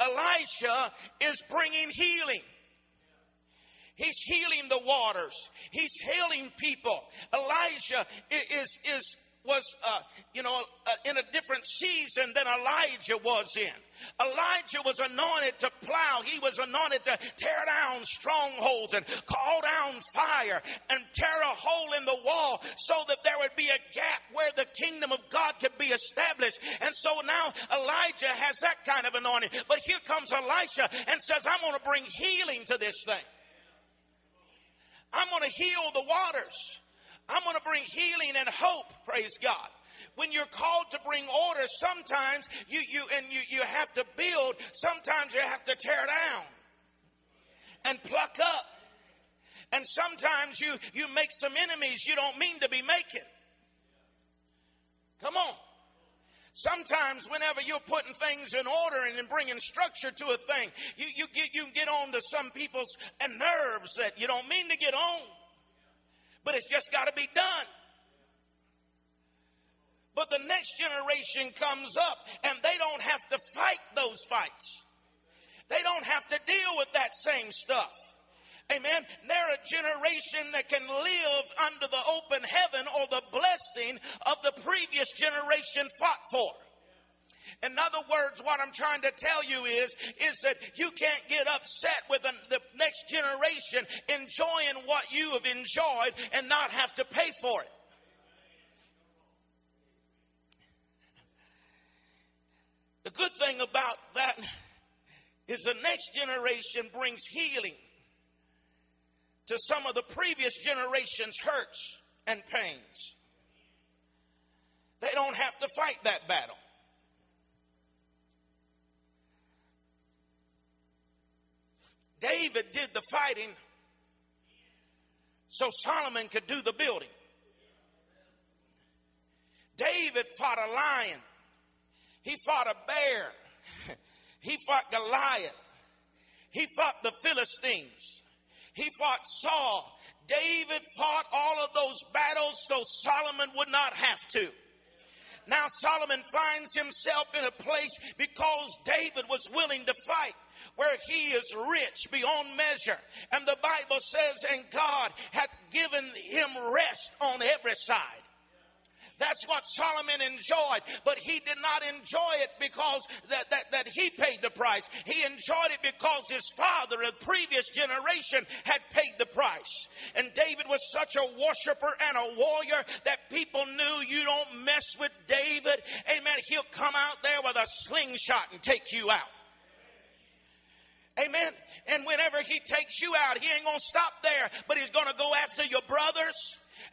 Elisha is bringing healing. He's healing the waters. He's healing people. Elijah is, is was, uh, you know, uh, in a different season than Elijah was in. Elijah was anointed to plow. He was anointed to tear down strongholds and call down fire and tear a hole in the wall so that there would be a gap where the kingdom of God could be established. And so now Elijah has that kind of anointing. But here comes Elisha and says, I'm going to bring healing to this thing. I'm going to heal the waters. I'm going to bring healing and hope, praise God. When you're called to bring order, sometimes you, you and you, you have to build, sometimes you have to tear down and pluck up. And sometimes you, you make some enemies you don't mean to be making. Come on. Sometimes, whenever you're putting things in order and bringing structure to a thing, you, you, get, you get on to some people's nerves that you don't mean to get on but it's just got to be done. But the next generation comes up and they don't have to fight those fights. They don't have to deal with that same stuff. Amen. They're a generation that can live under the open heaven or the blessing of the previous generation fought for. In other words, what I'm trying to tell you is, is that you can't get upset with the, next generation enjoying what you have enjoyed and not have to pay for it. The good thing about that is the next generation brings healing to some of the previous generation's hurts and pains. They don't have to fight that battle. David did the fighting so Solomon could do the building. David fought a lion. He fought a bear. He fought Goliath. He fought the Philistines. He fought Saul. David fought all of those battles so Solomon would not have to. Now Solomon finds himself in a place because David was willing to fight where he is rich beyond measure. And the Bible says, and God hath given him rest on every side. That's what Solomon enjoyed, but he did not enjoy it because that, that, that he paid the price. He enjoyed it because his father, a previous generation, had paid the price. And David was such a worshiper and a warrior that people knew you don't mess with David. Amen. He'll come out there with a slingshot and take you out. Amen. And whenever he takes you out, he ain't going to stop there, but he's going to go after your brothers.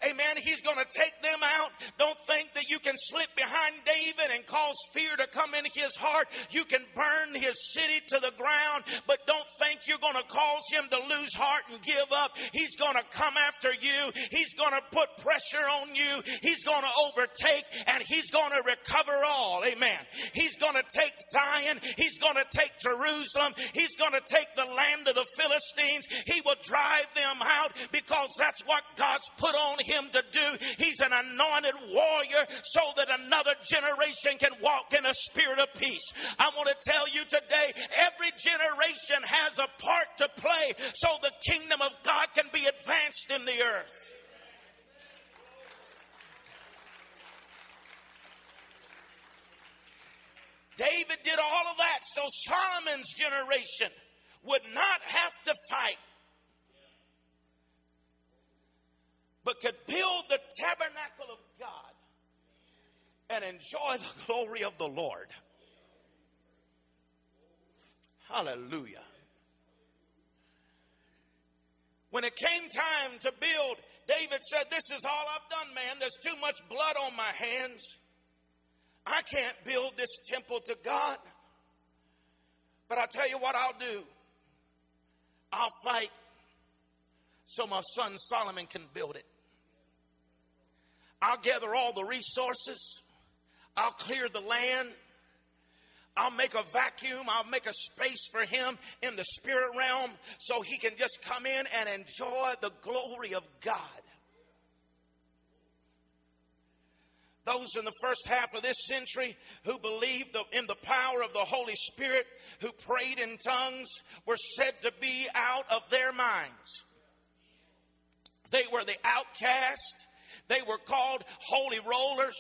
Amen. He's going to take them out. Don't think that you can slip behind David and cause fear to come in his heart. You can burn his city to the ground, but don't think you're going to cause him to lose heart and give up. He's going to come after you. He's going to put pressure on you. He's going to overtake and he's going to recover all. Amen. He's going to take Zion. He's going to take Jerusalem. He's going to take the land of the Philistines. He will drive them out because that's what God's put on him to do. He's an anointed warrior so that another generation can walk in a spirit of peace. I want to tell you today, every generation has a part to play so the kingdom of God can be advanced in the earth. David did all of that so Solomon's generation would not have to fight but could build the tabernacle of God and enjoy the glory of the Lord. Hallelujah. When it came time to build, David said, This is all I've done, man. There's too much blood on my hands. I can't build this temple to God. But I'll tell you what I'll do I'll fight so my son Solomon can build it. I'll gather all the resources. I'll clear the land. I'll make a vacuum. I'll make a space for him in the spirit realm so he can just come in and enjoy the glory of God. Those in the first half of this century who believed in the power of the Holy Spirit, who prayed in tongues, were said to be out of their minds. They were the outcast. They were called holy rollers.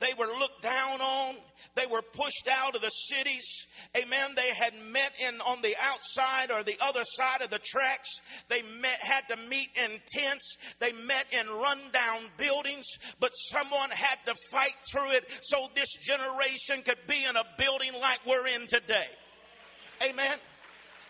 They were looked down on. They were pushed out of the cities. Amen. They had met in on the outside or the other side of the tracks. They met, had to meet in tents. They met in rundown buildings, but someone had to fight through it so this generation could be in a building like we're in today. Amen.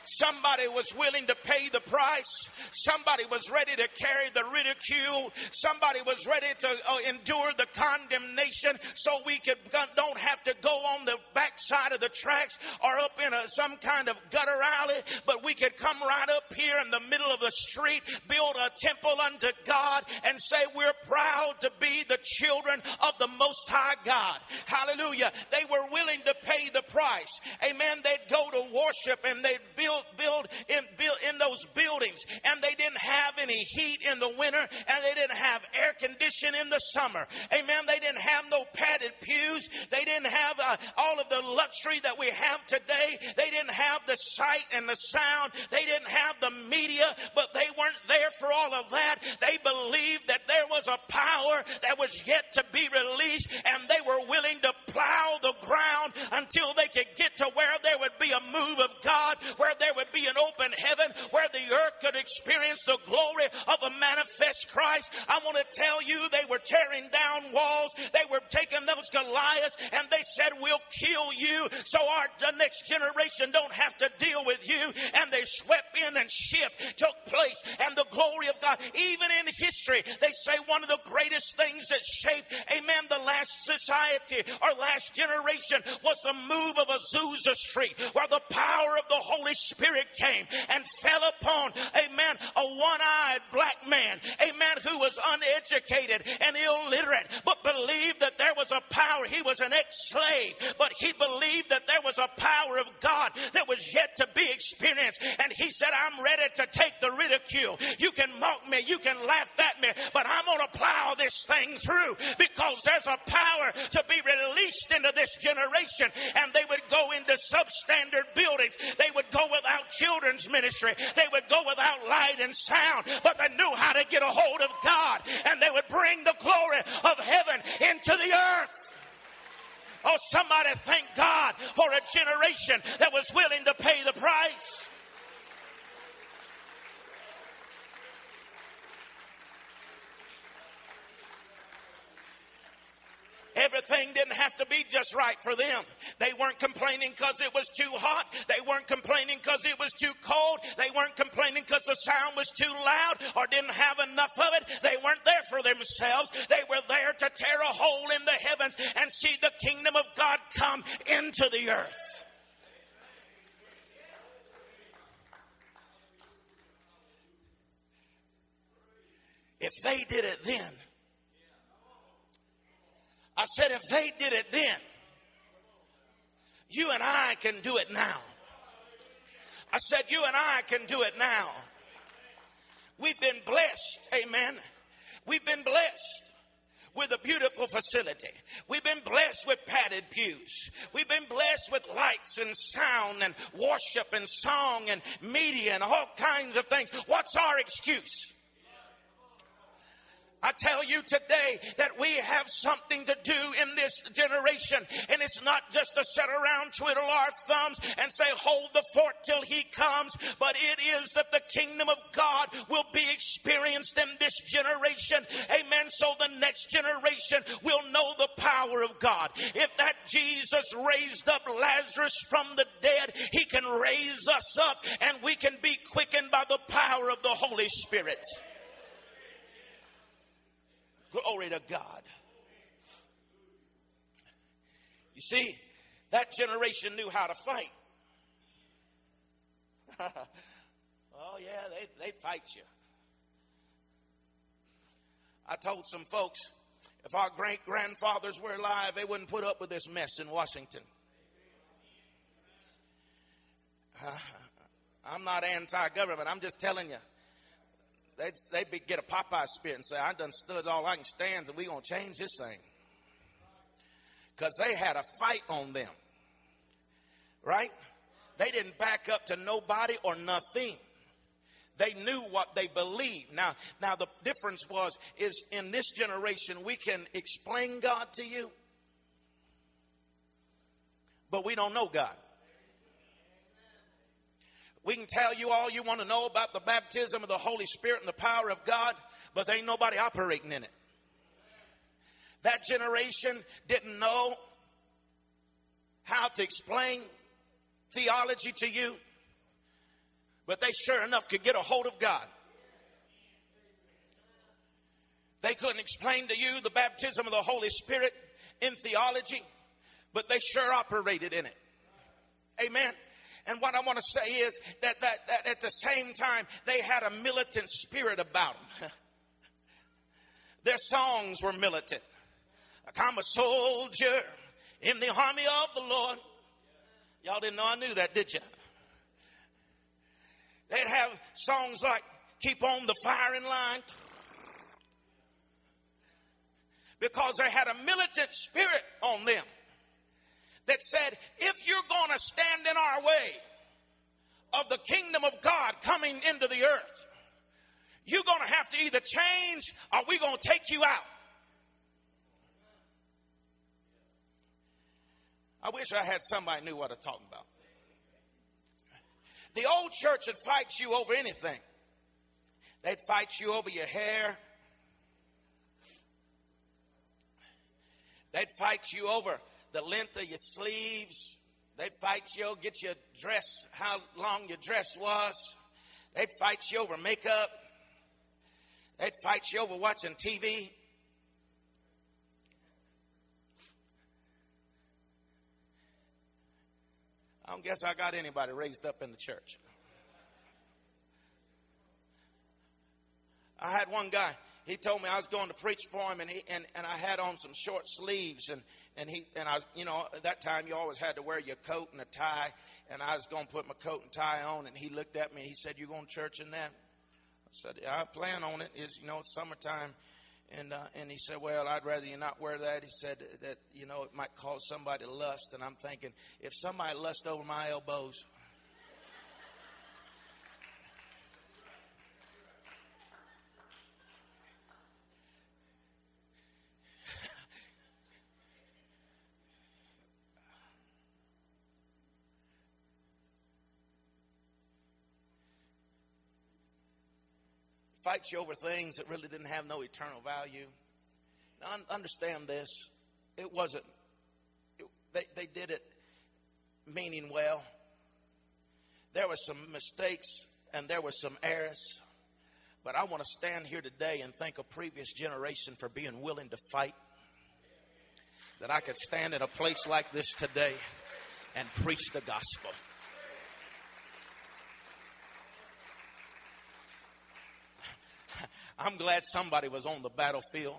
Somebody was willing to pay the price. Somebody was ready to carry the ridicule. Somebody was ready to uh, endure the condemnation so we could don't have to go on the backside of the tracks or up in a, some kind of gutter alley, but we could come right up here in the middle of the street, build a temple unto God and say we're proud to be the children of the most high God. Hallelujah. They were willing to pay the price. Amen. They'd go to worship and they'd build build, build in, build in those buildings and they didn't have any heat in the winter and they didn't have air conditioning in the summer. Amen. They didn't have no padded pews. They didn't have uh, all of the luxury that we have today. They didn't have the sight and the sound. They didn't have the media, but they weren't there for all of that. They believed that there was a power that was yet to be released and they were willing to plow the ground until they could get to where there would be a move of God, where there would be an open heaven where the earth could experience the glory of a manifest Christ. I want to tell you, they were tearing down walls. They were taking those Goliaths and they said, we'll kill you so our next generation don't have to deal with you. And they swept in and shift took place and the glory of God. Even in history, they say one of the greatest things that shaped, amen, the last society or last generation was the move of Azusa Street where the power of the Holy Spirit Spirit came and fell upon, amen, a one eyed black man, amen, who was uneducated and illiterate, but believed that there was a power. He was an ex slave, but he believed that there was a power of God that was yet to be experienced. And he said, I'm ready to take the ridicule. You can mock me, you can laugh at me, but I'm going to plow this thing through because there's a power to be released into this generation. And they would go into substandard buildings. They would go with without children's ministry. They would go without light and sound, but they knew how to get a hold of God and they would bring the glory of heaven into the earth. Oh, somebody thank God for a generation that was willing to pay the price. Everything didn't have to be just right for them. They weren't complaining because it was too hot. They weren't complaining because it was too cold. They weren't complaining because the sound was too loud or didn't have enough of it. They weren't there for themselves. They were there to tear a hole in the heavens and see the kingdom of God come into the earth. If they did it then, I said, if they did it then, you and I can do it now. I said, you and I can do it now. We've been blessed, amen. We've been blessed with a beautiful facility. We've been blessed with padded pews. We've been blessed with lights and sound and worship and song and media and all kinds of things. What's our excuse? I tell you today that we have something to do in this generation. And it's not just to sit around, twiddle our thumbs, and say, hold the fort till he comes, but it is that the kingdom of God will be experienced in this generation. Amen. So the next generation will know the power of God. If that Jesus raised up Lazarus from the dead, he can raise us up and we can be quickened by the power of the Holy Spirit. Glory to God. You see, that generation knew how to fight. oh, yeah, they, they fight you. I told some folks if our great grandfathers were alive, they wouldn't put up with this mess in Washington. Uh, I'm not anti government, I'm just telling you they'd, they'd get a Popeye spit and say, I done stood all I can stand and we going to change this thing. Because they had a fight on them. Right? They didn't back up to nobody or nothing. They knew what they believed. Now, now the difference was is in this generation we can explain God to you, but we don't know God. We can tell you all you want to know about the baptism of the Holy Spirit and the power of God, but there ain't nobody operating in it. That generation didn't know how to explain theology to you, but they sure enough could get a hold of God. They couldn't explain to you the baptism of the Holy Spirit in theology, but they sure operated in it. Amen. And what I want to say is that, that, that at the same time, they had a militant spirit about them. Their songs were militant. I'm a soldier in the army of the Lord. Y'all didn't know I knew that, did you? They'd have songs like Keep on the Firing Line. Because they had a militant spirit on them that said, if you're going to stand in our way of the kingdom of God coming into the earth, you're going to have to either change or we're going to take you out. I wish I had somebody knew what I'm talking about. The old church would fight you over anything. They'd fight you over your hair. They'd fight you over the length of your sleeves. They'd fight you, get your dress, how long your dress was. They'd fight you over makeup. They'd fight you over watching TV. I don't guess I got anybody raised up in the church. I had one guy, he told me I was going to preach for him, and, he, and, and I had on some short sleeves, and, and he and I you know, at that time you always had to wear your coat and a tie, and I was going to put my coat and tie on, and he looked at me and he said, "You going to church in that?" I said, yeah, "I plan on it. it. Is you know, it's summertime." And, uh, and he said, Well, I'd rather you not wear that. He said that, you know, it might cause somebody lust. And I'm thinking, if somebody lust over my elbows, fight you over things that really didn't have no eternal value. Now, understand this. it wasn't, it, they, they did it meaning well. There were some mistakes and there were some errors. But I want to stand here today and thank a previous generation for being willing to fight. That I could stand in a place like this today and preach the gospel. I'm glad somebody was on the battlefield.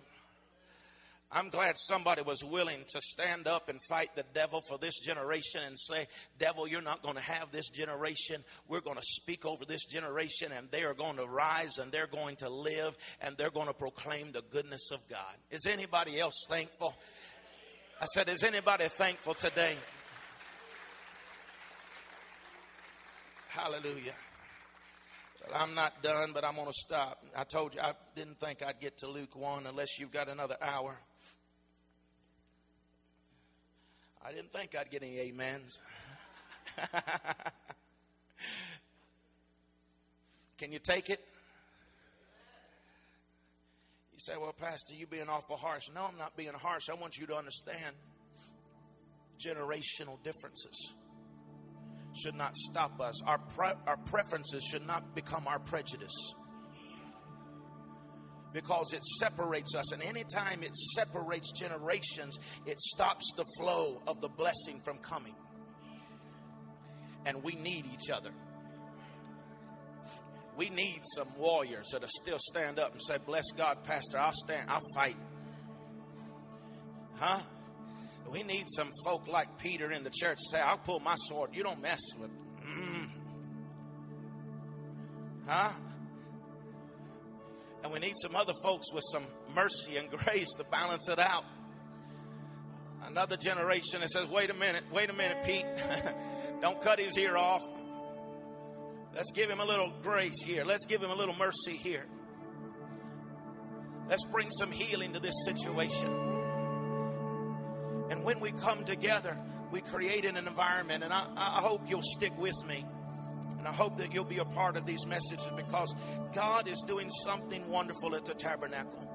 I'm glad somebody was willing to stand up and fight the devil for this generation and say, Devil, you're not going to have this generation. We're going to speak over this generation, and they are going to rise and they're going to live and they're going to proclaim the goodness of God. Is anybody else thankful? I said, Is anybody thankful today? Hallelujah. I'm not done, but I'm going to stop. I told you I didn't think I'd get to Luke 1 unless you've got another hour. I didn't think I'd get any amens. Can you take it? You say, Well, Pastor, you're being awful harsh. No, I'm not being harsh. I want you to understand generational differences should not stop us. Our, pre- our preferences should not become our prejudice because it separates us. And anytime it separates generations, it stops the flow of the blessing from coming. And we need each other. We need some warriors that'll still stand up and say, Bless God, Pastor, I'll stand, I'll fight. Huh? We need some folk like Peter in the church say, I'll pull my sword. You don't mess with. Mm. Huh? And we need some other folks with some mercy and grace to balance it out. Another generation that says, wait a minute, wait a minute, Pete. Don't cut his ear off. Let's give him a little grace here. Let's give him a little mercy here. Let's bring some healing to this situation. And when we come together, we create an environment, and I, I hope you'll stick with me. And I hope that you'll be a part of these messages because God is doing something wonderful at the tabernacle.